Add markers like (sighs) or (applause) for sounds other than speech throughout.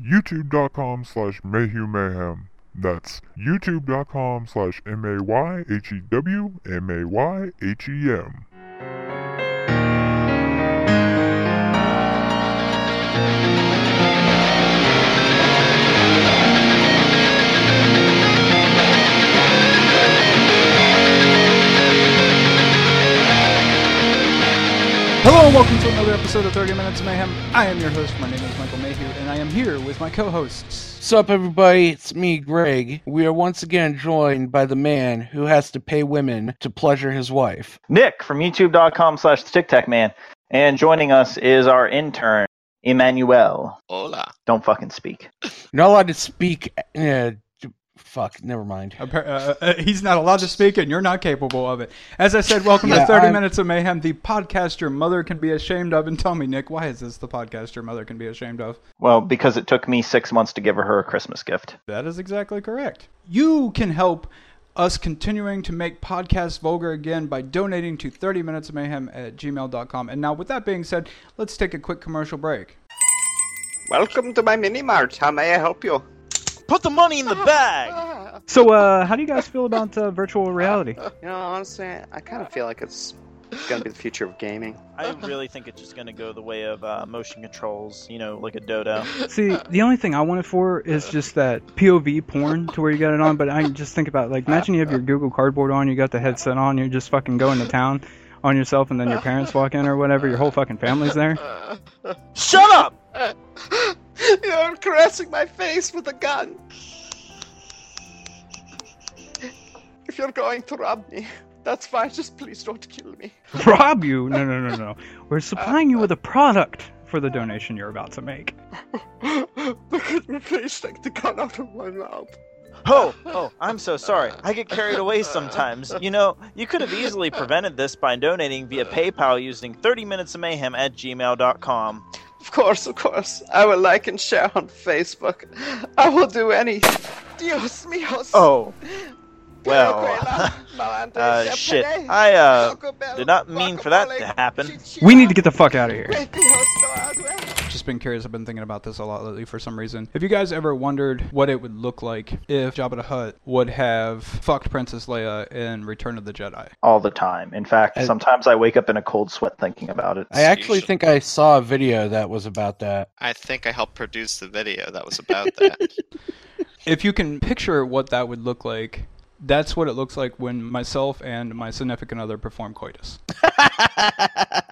youtube.com slash mayhew mayhem. That's youtube.com slash M-A-Y-H-E-W M-A-Y-H-E-M. Hello and welcome to another episode of 30 Minutes of Mayhem. I am your host. My name is am here with my co-hosts. What's up, everybody? It's me, Greg. We are once again joined by the man who has to pay women to pleasure his wife. Nick from youtube.com slash the Tic Tac Man. And joining us is our intern, Emmanuel. Hola. Don't fucking speak. You're not allowed to speak. Uh, fuck, never mind. Uh, uh, he's not allowed to speak, and you're not capable of it. As I said, welcome to 30 I'm- Minutes of Mayhem, the podcast your mother can be ashamed of. And tell me, Nick, why is this the podcast your mother can be ashamed of? Well, because it took me six months to give her a Christmas gift. That is exactly correct. You can help us continuing to make podcasts vulgar again by donating to 30 Minutes of Mayhem at gmail.com. And now, with that being said, let's take a quick commercial break. Welcome to my mini mart. How may I help you? Put the money in the bag. (laughs) So, uh, how do you guys feel about uh, virtual reality? You know, honestly, I kind of feel like it's going to be the future of gaming. I really think it's just gonna go the way of uh, motion controls. You know, like a dodo. See, the only thing I want it for is just that POV porn to where you got it on. But I just think about like, imagine you have your Google Cardboard on, you got the headset on, you're just fucking going to town on yourself, and then your parents walk in or whatever, your whole fucking family's there. Shut up! (laughs) You're caressing my face with a gun. If you're going to rob me, that's fine. Just please don't kill me. (laughs) Rob you? No, no, no, no. We're supplying you with a product for the donation you're about to make. (laughs) Look at me, please take the gun out of my mouth. Oh, oh, I'm so sorry. I get carried away sometimes. You know, you could have easily prevented this by donating via PayPal using 30 minutes of mayhem at gmail.com. Of course, of course. I will like and share on Facebook. I will do any. Dios míos. Oh, well, quella, (laughs) uh, shit. I, uh, did not mean for that to happen. We need to get the fuck out of here. (laughs) que Dios no haga. Just been curious. I've been thinking about this a lot lately for some reason. Have you guys ever wondered what it would look like if Jabba the Hutt would have fucked Princess Leia in Return of the Jedi? All the time. In fact, I- sometimes I wake up in a cold sweat thinking about it. I actually should- think I saw a video that was about that. I think I helped produce the video that was about that. (laughs) If you can picture what that would look like, that's what it looks like when myself and my significant other perform coitus. (laughs)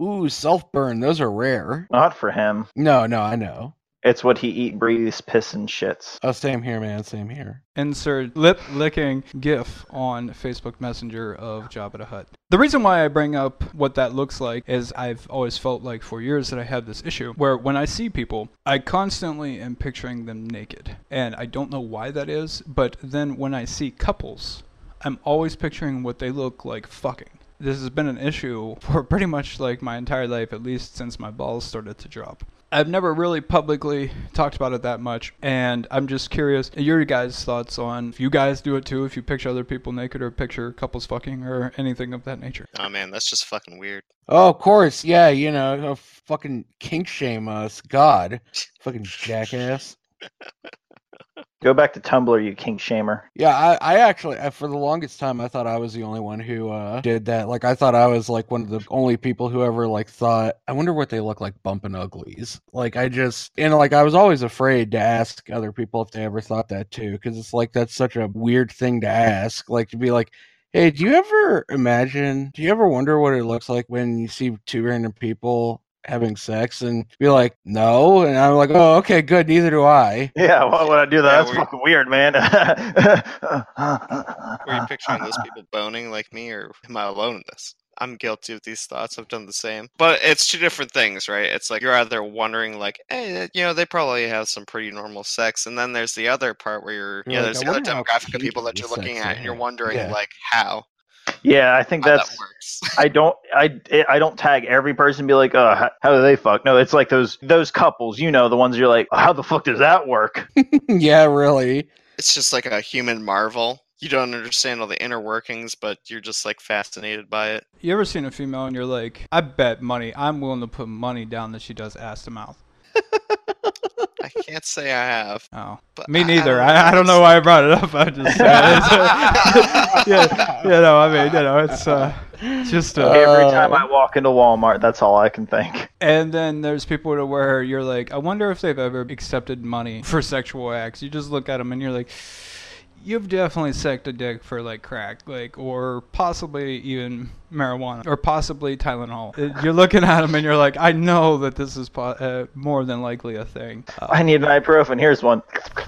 Ooh, self burn. Those are rare. Not for him. No, no, I know. It's what he eat, breathes, piss, and shits. Oh, same here, man. Same here. Insert lip licking GIF on Facebook Messenger of Jabba the Hutt. The reason why I bring up what that looks like is I've always felt like for years that I have this issue where when I see people, I constantly am picturing them naked. And I don't know why that is, but then when I see couples, I'm always picturing what they look like fucking. This has been an issue (laughs) for pretty much like my entire life, at least since my balls started to drop. I've never really publicly talked about it that much, and I'm just curious your guys' thoughts on if you guys do it too, if you picture other people naked or picture couples fucking or anything of that nature. oh man, that's just fucking weird. Oh, of course. Yeah, you know, oh, fucking kink shame us. God. (laughs) Fucking jackass. (laughs) Go back to Tumblr, you king shamer. Yeah, I, I actually, I, for the longest time, I thought I was the only one who uh, did that. Like, I thought I was like one of the only people who ever like thought, I wonder what they look like bumping uglies. Like, I just, and like, I was always afraid to ask other people if they ever thought that too, because it's like that's such a weird thing to ask. Like, to be like, hey, do you ever imagine? Do you ever wonder what it looks like when you see two random people? Having sex and be like no and i'm like oh okay good neither do i Yeah, why would I do that? Yeah, That's we- fucking weird, man. (laughs) Were you picturing those people boning like me, or am I alone in this? I'm guilty of these thoughts. I've done the same. But it's two different things, right? It's like you're either wondering, like, hey, you know, they probably have some pretty normal sex. And then there's the other part where you're, You're you know, like, there's I the other demographic of people that you're looking at and you're wondering, Yeah. like, how, yeah, I think that's. that works. (laughs) I don't. I I don't tag every person. and Be like, oh, how, how do they fuck? No, it's like those those couples. You know, the ones you're like, how the fuck does that work? (laughs) yeah really it's just like a human marvel. You don't understand all the inner workings, but you're just like fascinated by it. You ever seen a female and you're like, I bet money, I'm willing to put money down that she does ass to mouth. (laughs) I, can't say I have. Oh, But me neither. I, I, I don't know why I brought it up. I just (laughs) (laughs) yeah, you know. I mean, you know, it's uh, just uh, Every time I walk into Walmart, that's all I can think. And then there's people to where you're like, I wonder if they've ever accepted money for sexual acts. You just look at them and you're like, you've definitely sucked a dick for like crack, like, or possibly even marijuana, or possibly Tylenol. Uh, You're looking at them and you're like, I know that this is po- uh, more than likely a thing. Uh, I need an ibuprofen. Here's one.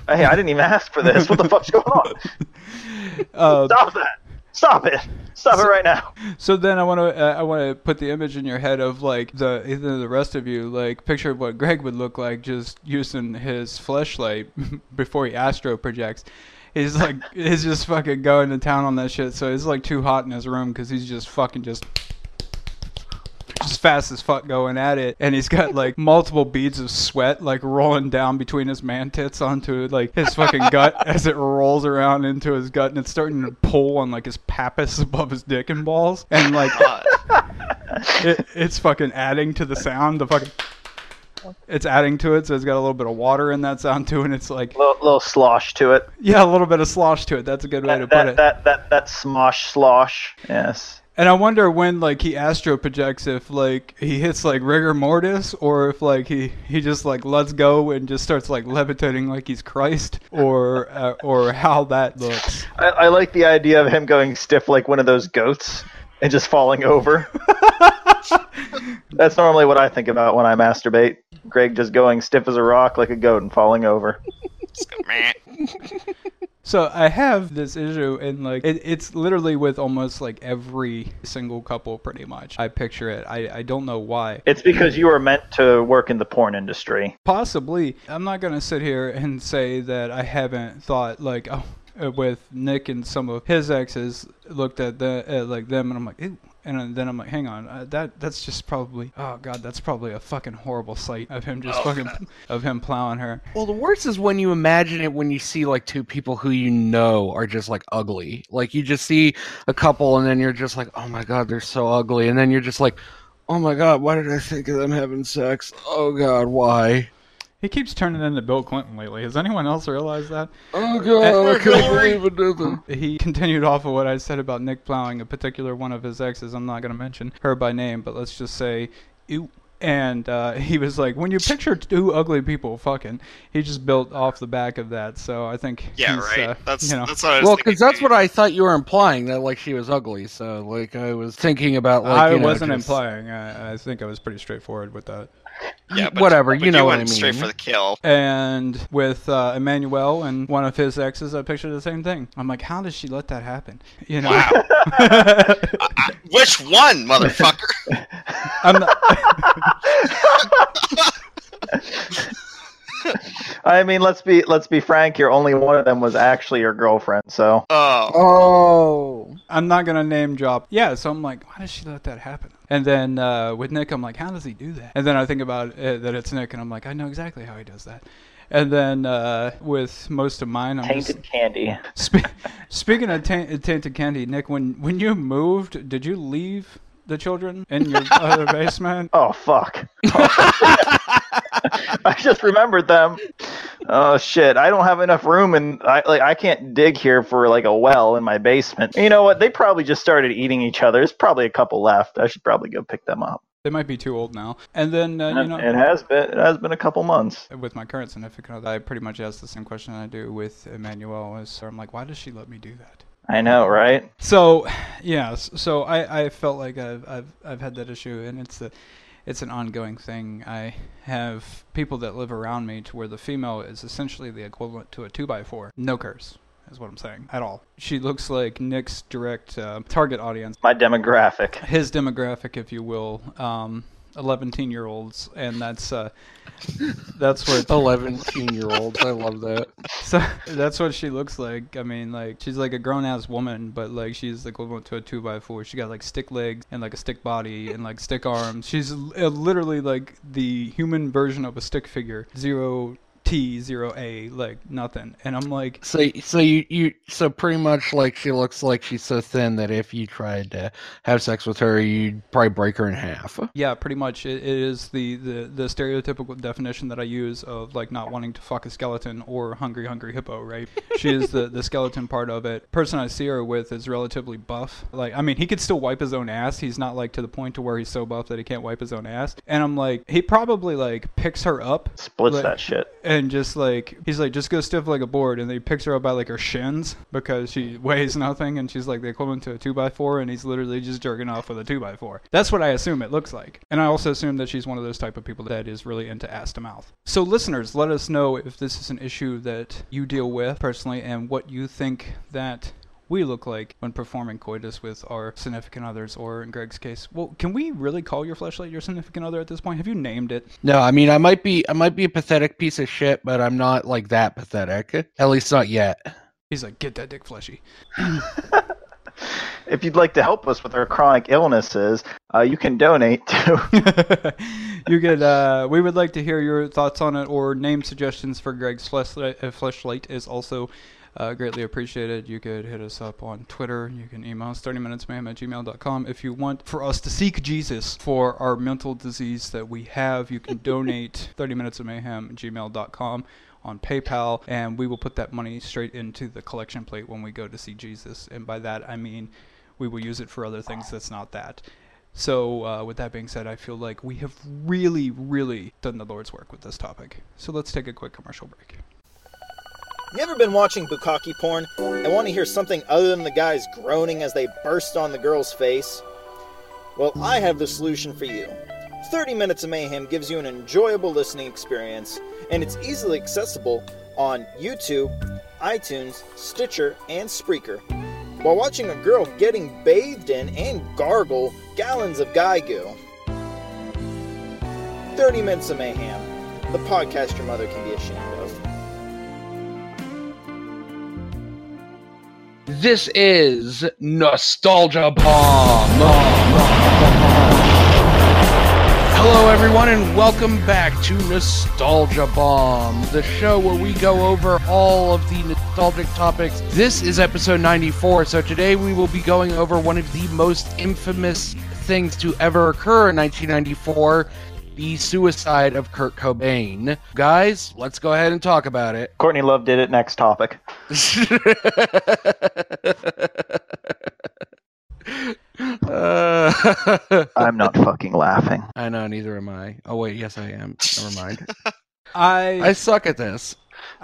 Hey, I didn't even ask for this. What the fuck's going on? (laughs) uh, Stop that! Stop it! Stop it right now! So then I want to uh, I want to put the image in your head of like the either the rest of you like picture what Greg would look like just using his fleshlight (laughs) before he astro projects. He's like he's just fucking going to town on that shit. So it's like too hot in his room because he's just fucking just just fast as fuck going at it. And he's got like (laughs) multiple beads of sweat like rolling down between his man tits onto like his fucking gut (laughs) as it rolls around into his gut. And it's starting to pull on like his pappus (laughs) above his dick and balls. And like it, it's fucking adding to the sound the fucking it's adding to it so it's got a little bit of water in that sound too and it's like Little, little slosh to it. (laughs) yeah a little bit of slosh to it that's a good way to That, put it that, that, that smosh slosh. Yes. And I wonder when like he astro projects if like he hits like rigor mortis or if like he he just like lets go and just starts like levitating like he's Christ or uh, or how that looks. I, I like the idea of him going stiff like one of those goats and just falling over. (laughs) That's normally what I think about when I masturbate. Greg just going stiff as a rock like a goat and falling over. Just go, meh. So I have this issue and like it, it's literally with almost like every single couple pretty much. I picture it. I I don't know why. It's because you were meant to work in the porn industry. Possibly. I'm not going to sit here and say that I haven't thought like oh with Nick and some of his exes looked at the uh, like them and I'm like Ew. And then I'm like hang on uh, that that's just probably oh god that's probably a fucking horrible sight of him just fucking (laughs) of him plowing her. Well, the worst is when you imagine it when you see like two people who you know are just like ugly. Like you just see a couple and then you're just like, oh my god, they're so ugly. And then you're just like, oh my god, why did I think of them having sex? Oh god, why? He keeps turning into Bill Clinton lately. Has anyone else realized that? Oh god, I can't believe it doesn't. He continued off of what I said about Nick plowing a particular one of his exes. I'm not going to mention her by name, but let's just say, ew. And uh, (laughs) he was like, when you picture two ugly people fucking, he just built off the back of that. So I think Yeah, he's, right. uh, that's you know, that's what I was Well, because that's what I thought you were implying that like she was ugly. So like I was thinking about like I you wasn't just- implying. I, I think I was pretty straightforward with that. (laughs) yeah, but, whatever, but you know what went I Straight for the kill. And with uh, Emmanuel and one of his exes, I pictured the same thing. I'm like, how does she let that happen? You know, Wow. (laughs) I- I- which one, motherfucker? (laughs) I'm not, I mean, let's be let's be frank here. Only one of them was actually your girlfriend. So Oh, Oh. I'm not gonna name drop. Yeah, so I'm like, why does she let that happen? And then uh, with Nick, I'm like, how does he do that? And then I think about it, that it's Nick, and I'm like, I know exactly how he does that. And then uh, with most of mine, I'm just tainted candy. Spe- speaking of ta- tainted candy, Nick, when when you moved, did you leave the children in your (laughs) other basement? Oh fuck! (laughs) (laughs) I just remembered them. Oh shit! I don't have enough room, and I like I can't dig here for like a well in my basement. You know what? They probably just started eating each other. There's probably a couple left. I should probably go pick them up. They might be too old now. And then uh, you know, it has been it has been a couple months. with my current significant other, I pretty much ask the same question I do with Emmanuel. Is I'm like, why does she let me do that? I know, right? So, (sighs) yeah. So I, I felt like I've, I've I've had that issue, and it's a it's an ongoing thing. I have people that live around me to where the female is essentially the equivalent to a two by four. No curse is what I'm saying at all. She looks like Nick's direct uh, target audience, My demographic. his demographic, if you will. Um, 11 year olds and that's uh that's what 11 year olds. I love that. So that's what she looks like. I mean, like she's like a grown ass woman, but like she's equivalent to a two by four. She got like stick legs and like a stick body and like stick arms. She's uh, literally like the human version of a stick figure. Zero T zero A, like nothing. And I'm like, So, so you, you, so pretty much like she looks like she's so thin that if you tried to have sex with her, you'd probably break her in half. yeah, pretty much it, it is the, the the stereotypical definition that I use of like not wanting to fuck a skeleton or hungry hungry hippo, right? she is the the skeleton part of it. Person I see her with is relatively buff. Like, I mean, he could still wipe his own ass. He's not like to the point to where he's so buff that he can't wipe his own ass. And I'm like, he probably like picks her up Splits Like- that shit. and just like he's like just go stiff like a board and he picks her up by like her shins because she (laughs) weighs nothing and she's like the equivalent to a 2x4 and he's literally just jerking off with a 2x4 that's what i assume it looks like. And i also assume that she's one of those type of people that is really into ass to mouth. So listeners let us know if this is an issue that you deal with personally and what you think that we look like when performing coitus with our significant others, or in Greg's case, well, can we really call your fleshlight your significant other at this point? Have you named it? No, I mean I might be, I might be a pathetic piece of shit, but I'm not like that pathetic. At least not yet. He's like, get that dick fleshy. (laughs) If you'd like to help us with our chronic illnesses, uh, you can donate to. (laughs) you could. Uh, we would like to hear your thoughts on it, or name suggestions for Greg's fleshlight. Uh, fleshlight is also uh, greatly appreciated. You could hit us up on Twitter. You can email us 30minutesmayhem at gmail.com. If you want for us to seek Jesus for our mental disease that we have, you can donate (laughs) 30 minutes of mayhem at gmail.com on PayPal, and we will put that money straight into the collection plate when we go to see Jesus. And by that, I mean we will use it for other things that's not that. So, uh, with that being said, I feel like we have really, really done the Lord's work with this topic. So, let's take a quick commercial break. You ever been watching bukkake porn and want to hear something other than the guys groaning as they burst on the girl's face? Well, I have the solution for you. 30 Minutes of Mayhem gives you an enjoyable listening experience, and it's easily accessible on YouTube, iTunes, Stitcher, and Spreaker. While watching a girl getting bathed in and gargle gallons of guy goo. 30 Minutes of Mayhem, the podcast your mother can be ashamed of. This is Nostalgia Bomb. Hello, everyone, and welcome back to Nostalgia Bomb, the show where we go over all of the nostalgic topics. This is episode 94, so today we will be going over one of the most infamous things to ever occur in 1994 the suicide of Kurt Cobain. Guys, let's go ahead and talk about it. Courtney Love did it. Next topic. Uh, (laughs) I'm not fucking laughing. I know, neither am I. Oh wait, yes I am. Never mind. (laughs) I I suck at this.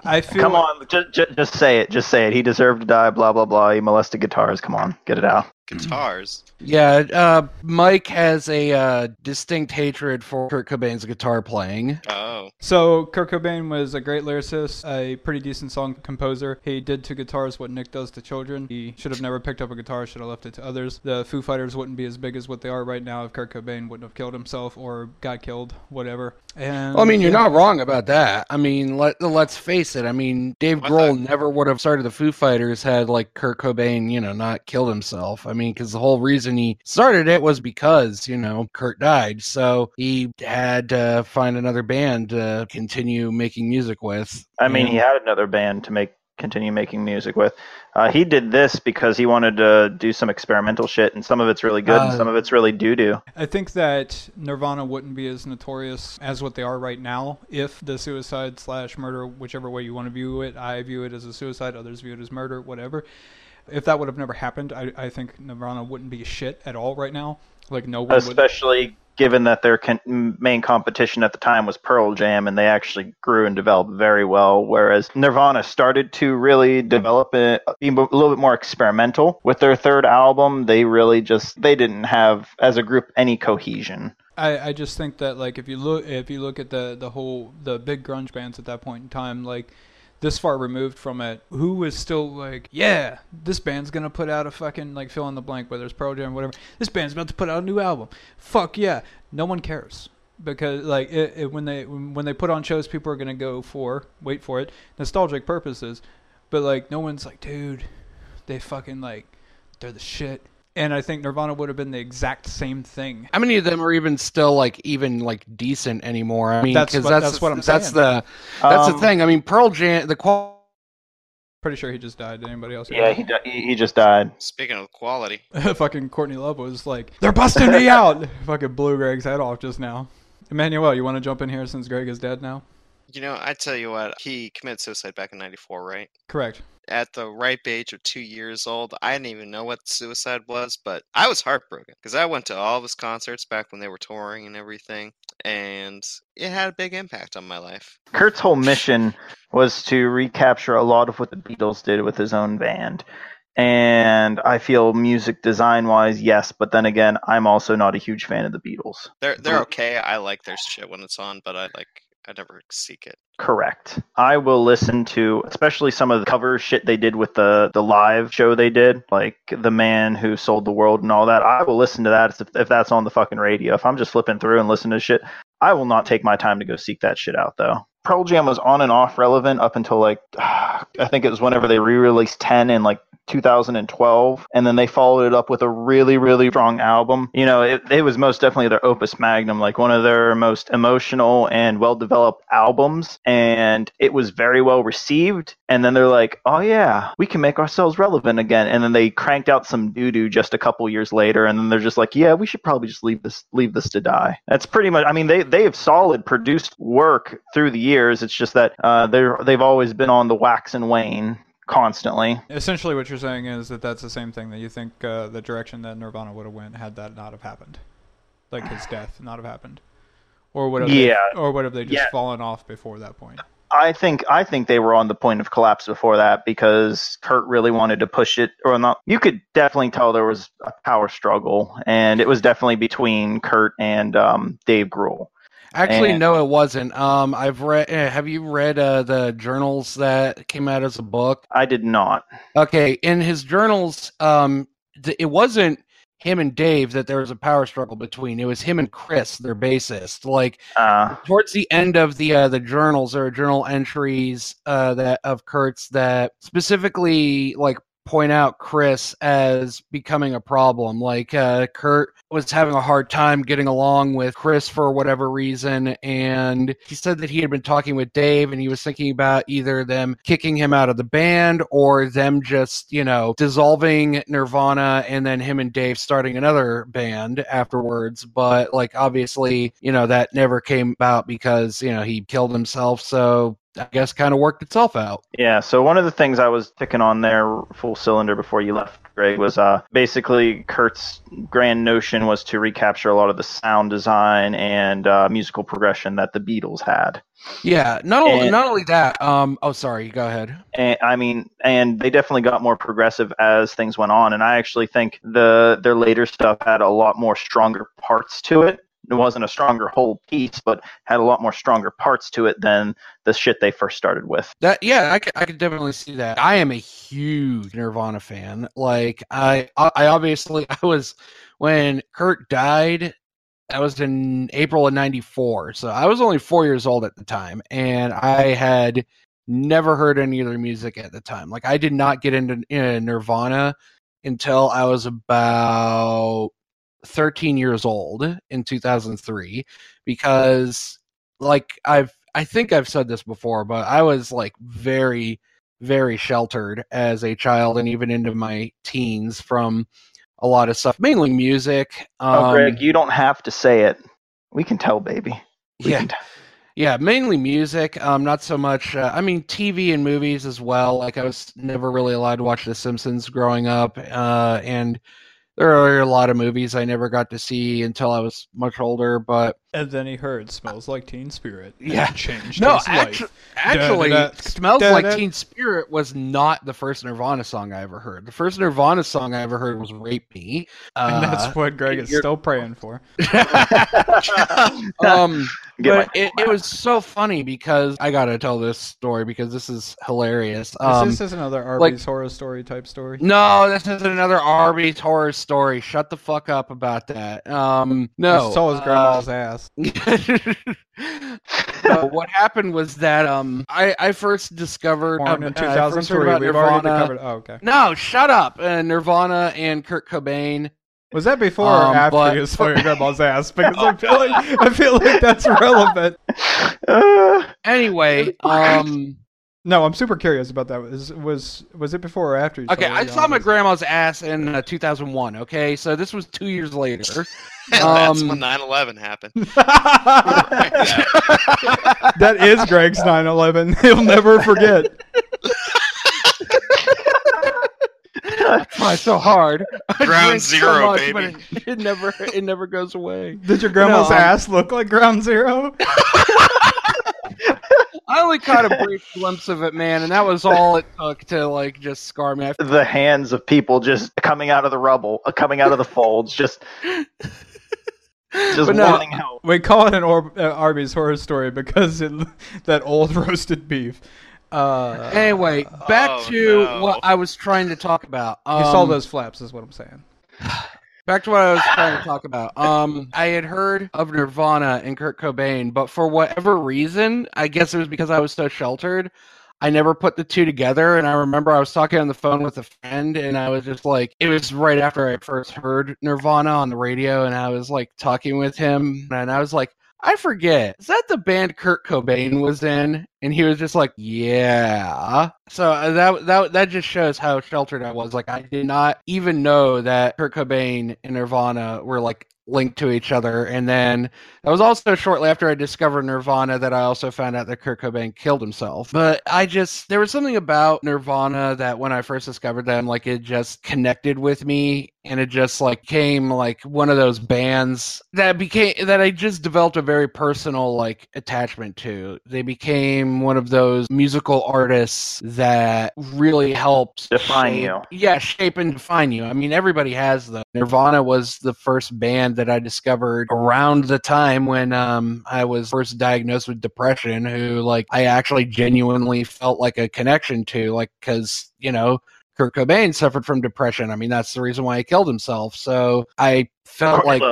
I feel Come on, just, just, just say it. Just say it. He deserved to die. Blah blah blah. He molested guitars. Come on, get it out. Guitars. Yeah, uh, Mike has a uh, distinct hatred for Kurt Cobain's guitar playing. Oh. So Kurt Cobain was a great lyricist, a pretty decent song composer. He did to guitars what Nick does to children. He should have never picked up a guitar, should have left it to others. The Foo Fighters wouldn't be as big as what they are right now if Kurt Cobain wouldn't have killed himself or got killed, whatever. And Well, I mean, you're yeah. not wrong about that. I mean, let let's face it. I mean, Dave What Grohl the- never would have started the Foo Fighters had like Kurt Cobain, you know, not killed himself. I mean, because the whole reason he started it was because you know Kurt died, so he had to find another band to continue making music with. I mean, And- he had another band to make continue making music with. Uh, he did this because he wanted to do some experimental shit, and some of it's really good, and Uh, some of it's really doo doo. I think that Nirvana wouldn't be as notorious as what they are right now if the suicide slash murder, whichever way you want to view it, I view it as a suicide, others view it as murder, whatever. If that would have never happened, I, I think Nirvana wouldn't be shit at all right now. Like no one would. Especially given that their con- main competition at the time was Pearl Jam, and they actually grew and developed very well. Whereas Nirvana started to really develop it, be a little bit more experimental with their third album. They really just they didn't have as a group any cohesion. I, I just think that like if you look if you look at the the whole the big grunge bands at that point in time like this far removed from it who was still like yeah this band's gonna put out a fucking like fill in the blank whether it's Pearl Jam whatever. This band's about to put out a new album. Fuck yeah. No one cares. Because like it, it, when they when they put on shows people are gonna go for wait for it. Nostalgic purposes. But like no one's like dude they fucking like they're the shit And I think Nirvana would have been the exact same thing. How many of them are even still like even like decent anymore? I mean, That's 'cause what- that's that's what I'm that's saying. the that's Um, the thing. I mean, Pearl Jam, the qual- Pretty sure he just died. Did anybody else? Yeah, he, di- he he just died. Speaking of quality, (laughs) fucking Courtney Love was like, "They're busting me out." (laughs) fucking blew Greg's head off just now. Emmanuel, you want to jump in here since Greg is dead now? you know, I tell you what, he committed suicide back in '94, right? Correct. At the ripe age of two years old, I didn't even know what suicide was, but I was heartbroken because I went to all of his concerts back when they were touring and everything, and it had a big impact on my life. Kurt's whole mission was to recapture a lot of what the Beatles did with his own band. And I feel music design wise, yes, but then again, I'm also not a huge fan of the Beatles. They're they're okay. I like their shit when it's on, but I like I never seek it. Correct. I will listen to especially some of the cover shit they did with the the live show they did, like The Man Who Sold the World and all that. I will listen to that if, if that's on the fucking radio. If I'm just flipping through and listening to shit, I will not take my time to go seek that shit out though. Pearl Jam was on and off relevant up until like (sighs) I think it was whenever they re-released 10 in like 2012 and then they followed it up with a really really strong album. You know it, it was most definitely their opus magnum like one of their most emotional and well developed albums and it was very well received. And then they're like oh yeah we can make ourselves relevant again. And then they cranked out some doo-doo just a couple years later and then they're just like yeah we should probably just leave this leave this to die. That's pretty much i mean they they have solid produced work through the years. It's just that uh, they're they've always been on the wax and wane constantly Essentially, what you're saying is that that's the same thing that you think uh, the direction that Nirvana would have went had that not have happened, like his death not have happened, or would have Yeah. they, or would have they just Yeah. fallen off before that point? I think I think they were on the point of collapse before that because Kurt really wanted to push it or not. You could definitely tell there was a power struggle, and it was definitely between Kurt and um, Dave Grohl. Actually, And- no, it wasn't. Um, I've read. eh, Have you read uh, the journals that came out as a book? I did not. Okay, in his journals, um, th- it wasn't him and Dave that there was a power struggle between. It was him and Chris, their bassist. Like Uh, towards the end of the uh, the journals, there are journal entries uh, that of Kurt's that specifically like point out Chris as becoming a problem. Like uh, Kurt was having a hard time getting along with Chris for whatever reason, and he said that he had been talking with Dave, and he was thinking about either them kicking him out of the band or them just you know dissolving Nirvana, and then him and Dave starting another band afterwards. But like obviously, you know that never came about because you know he killed himself. So. I guess kind of worked itself out. Yeah, so one of the things I was picking on there full cylinder before you left, Greg, was uh, basically Kurt's grand notion was to recapture a lot of the sound design and uh, musical progression that the Beatles had. Yeah, not only, And- not only that. Um, oh, sorry, go ahead. And, I mean, and they definitely got more progressive as things went on. And I actually think the their later stuff had a lot more stronger parts to it. It wasn't a stronger whole piece, but had a lot more stronger parts to it than the shit they first started with. That yeah, I could, I could definitely see that. I am a huge Nirvana fan. Like I I obviously (laughs) I was when Kurt died. That was in April of '94, so I was only four years old at the time, and I had never heard any of their music at the time. Like I did not get into uh, Nirvana until I was about 13 years old in 2003 because like I've I think I've said this before, but I was like very very sheltered as a child and even into my teens from a lot of stuff, mainly music. Um, oh, Greg, you don't have to say it. We can tell, baby. We yeah, tell. yeah, mainly music. Um, not so much. Uh, I mean, TV and movies as well. Like I was never really allowed to watch The Simpsons growing up, uh, and there are a lot of movies I never got to see until I was much older. But And then he heard "Smells Like Teen Spirit." Yeah. changed no, his actu- life. actually, Da-da-da, "Smells Like. Teen Spirit" was not the first Nirvana song I ever heard. The first Nirvana song I ever heard was "Rape Me." And Uh, that's what Greg is still praying for. (laughs) um, but it, it was so funny because I gotta tell this story because this is hilarious. Is Um, this is another Arby's like- horror story type story. no, this is another Arby's horror story. Shut the fuck up about that. Um, no, Just saw his uh, grandma's ass. ass. (laughs) no, what happened was that um I, I first discovered Born in uh, I first heard 2003. about We've already covered. Oh, okay. No, shut up. Uh, Nirvana and Kurt Cobain. Was that before Um, or after but- you saw your grandma's ass? Because I feel like (laughs) I feel like that's relevant. Uh, (laughs) Anyway, um No, I'm super curious about that. Was was was it before or after? You okay, saw I saw my grandma's- grandma's ass in uh, 2001, okay? So this was 2 years later. (laughs) That's Um, when 9/11 happened. that is Greg's 9/11. He'll never forget. Try so hard. (laughs) I Ground drink so zero, much, baby. It, it never it never goes away. Did your grandma's No, ass look like Ground Zero? (laughs) I only caught a brief glimpse of it, man, and that was all it took to like just scar me. I the hands of people just coming out of the rubble, uh, coming out of the folds, just just no. wanting help. We call it an or- uh, Arby's horror story because it that old (laughs) roasted beef. Uh, Anyway, back Oh, to no. what I was trying to talk about. you saw Um, those flaps, is what I'm saying. (sighs) Back to what I was trying to talk about. Um, I had heard of Nirvana and Kurt Cobain, but for whatever reason, I guess it was because I was so sheltered. I never put the two together, and I remember I was talking on the phone with a friend, and I was just like, it was right after I first heard Nirvana on the radio, and I was like talking with him, and I was like, I forget, is that the band Kurt Cobain was in? And he was just like, yeah. So uh, that that that just shows how sheltered I was. Like I did not even know that Kurt Cobain and Nirvana were like linked to each other. And then that was also shortly after I discovered Nirvana that I also found out that Kurt Cobain killed himself. But I just there was something about Nirvana that when I first discovered them, like it just connected with me and it just like came like one of those bands that became that I just developed a very personal like attachment to. They became one of those musical artists that really helped Define shape- you. Yeah, shape and define you. I mean, everybody has them. Nirvana was the first band that I discovered around the time when um I was first diagnosed with depression who like I actually genuinely felt like a connection to like cuz you know Kurt Cobain suffered from depression. I mean, that's the reason why he killed himself. So I felt like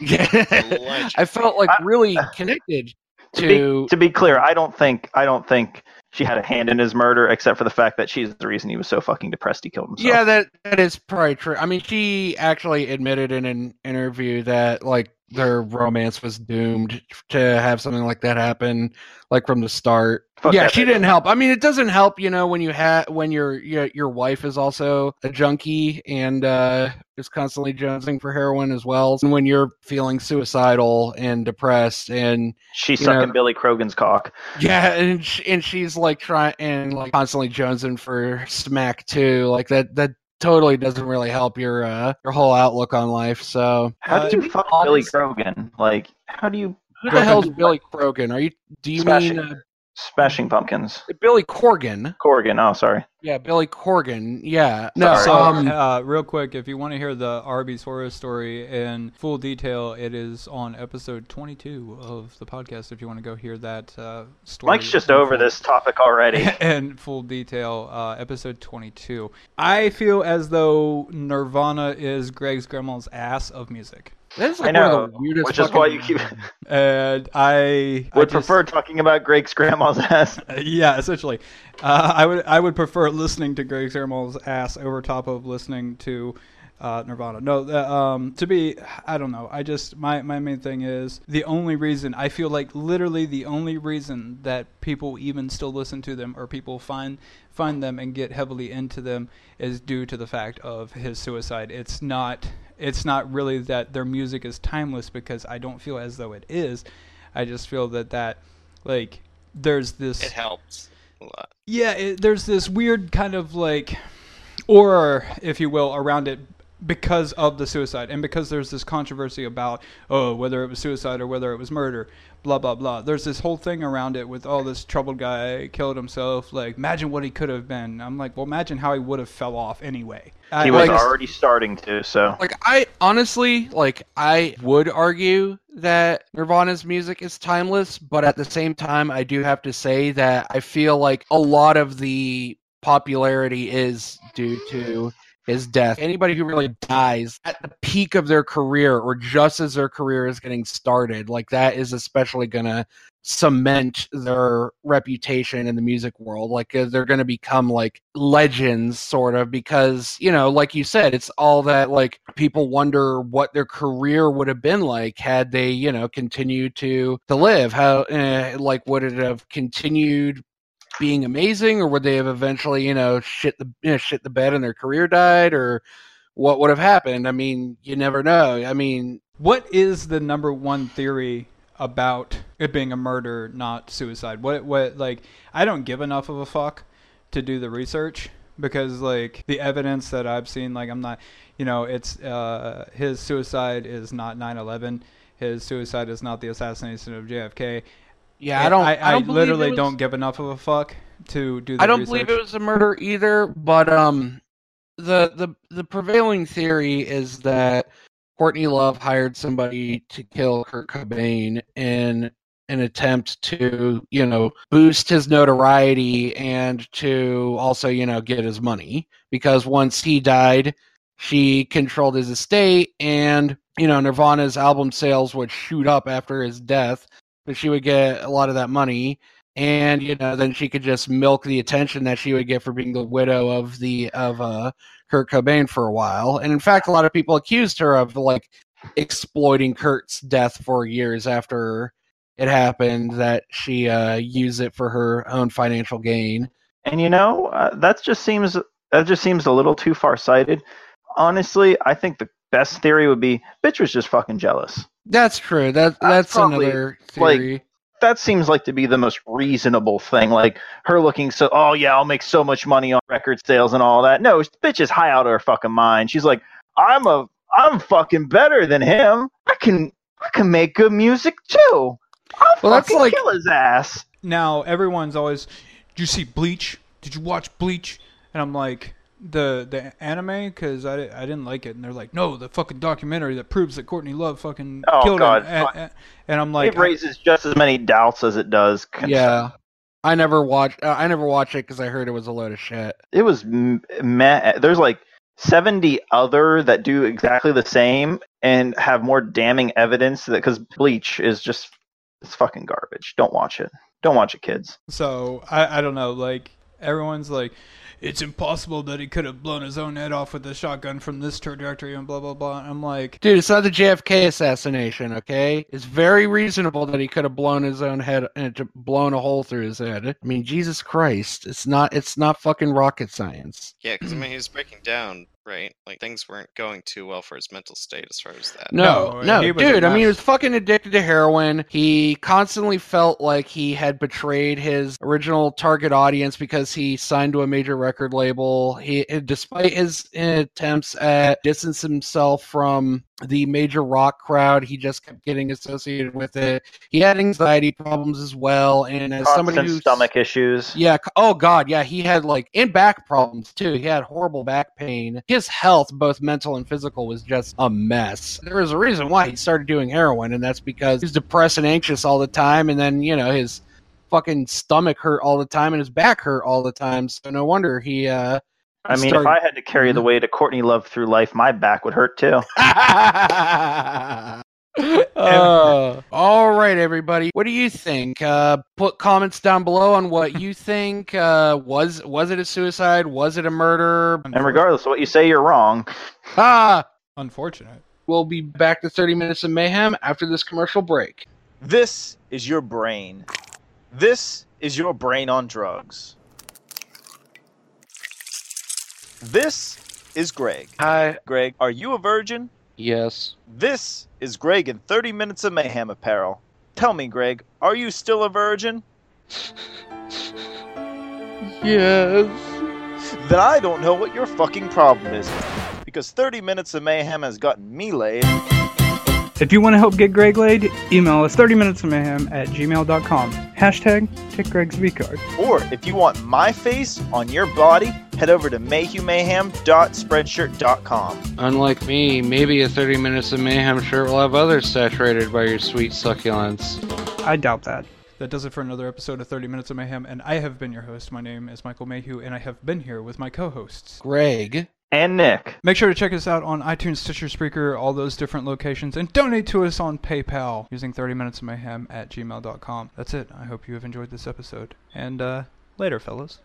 yeah, (laughs) I felt like really connected to to be, to be clear, I don't think I don't think she had a hand in his murder, except for the fact that she's the reason he was so fucking depressed he killed himself. Yeah, that that is probably true. I mean, she actually admitted in an interview that like their romance was doomed to have something like that happen, like from the start. Fuck yeah, she didn't help. I mean, it doesn't help, you know, when you have when your your your wife is also a junkie and uh, is constantly jonesing for heroin as well, and when you're feeling suicidal and depressed and She's you know- sucking Billy Crogan's cock. yeah, and sh- and she's like trying and like constantly jonesing for smack too. Like that that totally doesn't really help your uh your whole outlook on life. So How uh, do you be fuck Billy Crogan? Like, how do you Who the hell's Billy Crogan? Are you? Do you Smashing. mean uh, Smashing Pumpkins? Billy Corgan? Corgan. Oh, sorry. Yeah, Billy Corgan. Yeah. No. So, Um. uh, real quick, if you want to hear the Arby's horror story in full detail, it is on episode 22 of the podcast. If you want to go hear that uh, story, Mike's just over full- this topic already. (laughs) in full detail, uh, episode 22. I feel as though Nirvana is Greg's grandma's ass of music, That is I know, one of the weirdest. which is fucking- why you keep and (laughs) I I would just- prefer talking about Greg's grandma's ass. (laughs) Uh, yeah, essentially, uh, I would I would prefer listening to Greg's grandma's ass over top of listening to uh, Nirvana. No, the, um, to be I don't know. I just my my main thing is the only reason I feel like literally the only reason that people even still listen to them or people find find them and get heavily into them is due to the fact of his suicide. It's not it's not really that their music is timeless because I don't feel as though it is. I just feel that that like there's this It helps a lot. yeah, it, there's this weird kind of like aura, if you will, around it because of the suicide and because there's this controversy about oh whether it was suicide or whether it was murder blah blah blah. There's this whole thing around it with all this troubled guy killed himself like imagine what he could have been. I'm like well imagine how he would have fell off anyway. I- He was like- already starting to, so. Like I honestly, like I would argue that Nirvana's music is timeless, but at the same time, I do have to say that I feel like a lot of the popularity is due to his death. Anybody who really dies at the peak of their career or just as their career is getting started, like that is especially going to cement their reputation in the music world. Like uh, they're going to become like legends, sort of, because, you know, like you said, it's all that like people wonder what their career would have been like had they, you know, continued to to live. How, uh, like, would it have continued being amazing, or would they have eventually, you know, shit the you know, shit the bed and their career died, or what would have happened? I mean, you never know. I mean, What is the number one theory about it being a murder, not suicide? What what like I don't give enough of a fuck to do the research because like the evidence that I've seen, like I'm not, you know, it's uh, his suicide is not 9/11. His suicide is not the assassination of JFK. Yeah, I don't. I, I, don't literally was- don't give enough of a fuck to do. The I don't research. believe it was a murder either, but um, the the the prevailing theory is that Courtney Love hired somebody to kill Kurt Cobain in an attempt to, you know, boost his notoriety and to also, you know, get his money because once he died, she controlled his estate and, you know, Nirvana's album sales would shoot up after his death, but she would get a lot of that money and you know then she could just milk the attention that she would get for being the widow of the of uh Kurt Cobain for a while. And in fact, a lot of people accused her of like exploiting Kurt's death for years after it happened that she uh used it for her own financial gain. And you know, uh, that just seems that just seems a little too far sighted. Honestly, I think the best theory would be bitch was just fucking jealous. That's true. That That's that's probably, another like, theory. That seems like to be the most reasonable thing. Like her looking so, oh yeah, I'll make so much money on record sales and all that. No, bitch is high out of her fucking mind. She's like, I'm a, I'm fucking better than him. I can, I can make good music too. I'll Well, that's fucking like- kill his ass. now everyone's always did you see bleach did you watch bleach and i'm like the the anime because I, I didn't like it and they're like no the fucking documentary that proves that courtney love fucking Oh, killed God, him and, and- and i'm like it raises just as many doubts as it does. consent. Yeah. I never watched uh, I never watched it cuz I heard it was a load of shit. it was m- ma- there's like 70 other that do exactly the same and have more damning evidence that because bleach is just it's fucking garbage don't watch it don't watch it kids so I, I don't know like everyone's like it's impossible that he could have blown his own head off with a shotgun from this trajectory and blah blah blah i'm like Dude, it's not the JFK assassination, okay? It's very reasonable that he could have blown his own head and to- blown a hole through his head. I mean, Jesus Christ, it's not it's not fucking rocket science. Yeah, because I mean, he's breaking down, right? Like things weren't going too well for his mental state as far as that. No, No, no, he was a dude. I mean, he was fucking addicted to heroin. He constantly felt like he had betrayed his original target audience because he signed to a major record label. He, despite his attempts at distance himself from the major rock crowd, he just kept getting associated with it. He had anxiety problems as well, and as somebody who stomach issues yeah. Oh God. Yeah. He had like and back problems too. He had horrible back pain. His health, both mental and physical, was just a mess. There was a reason why he started doing heroin, and that's because he's depressed and anxious all the time, and then you know his fucking stomach hurt all the time and his back hurt all the time. So no wonder he. uh i mean started- if i had to carry the weight of courtney love through life my back would hurt too (laughs) Uh, all right, everybody. What do you think? Uh, put comments down below on what you think. Uh, was was it a suicide? Was it a murder? and regardless of what you say you're wrong (laughs) Ah, unfortunate we'll be back to 30 minutes of mayhem after this commercial break. This is your brain. This is your brain on drugs. This is Greg. Hi. Greg, are you a virgin? Yes. This is Greg in 30 Minutes of Mayhem apparel. Tell me, Greg, are you still a virgin? Yes. Then I don't know what your fucking problem is. Because 30 Minutes of Mayhem has gotten me laid. If you want to help get Greg laid, email us 30minutesofmayhem at gmail.com. Hashtag take Greg's V card. Or if you want my face on your body, head over to mayhewmayhem.spreadshirt.com. Unlike me, maybe a 30 minutes of mayhem shirt will have others saturated by your sweet succulence. I doubt that. That does it for another episode of 30 Minutes of Mayhem, and I have been your host. My name is Michael Mayhew, and I have been here with my co-hosts. Greg. And Nick. Make sure to check us out on iTunes, Stitcher, Spreaker, all those different locations, and donate to us on PayPal using 30 minutes of mayhem at gmail.com. That's it. I hope you have enjoyed this episode. And uh, later, fellas.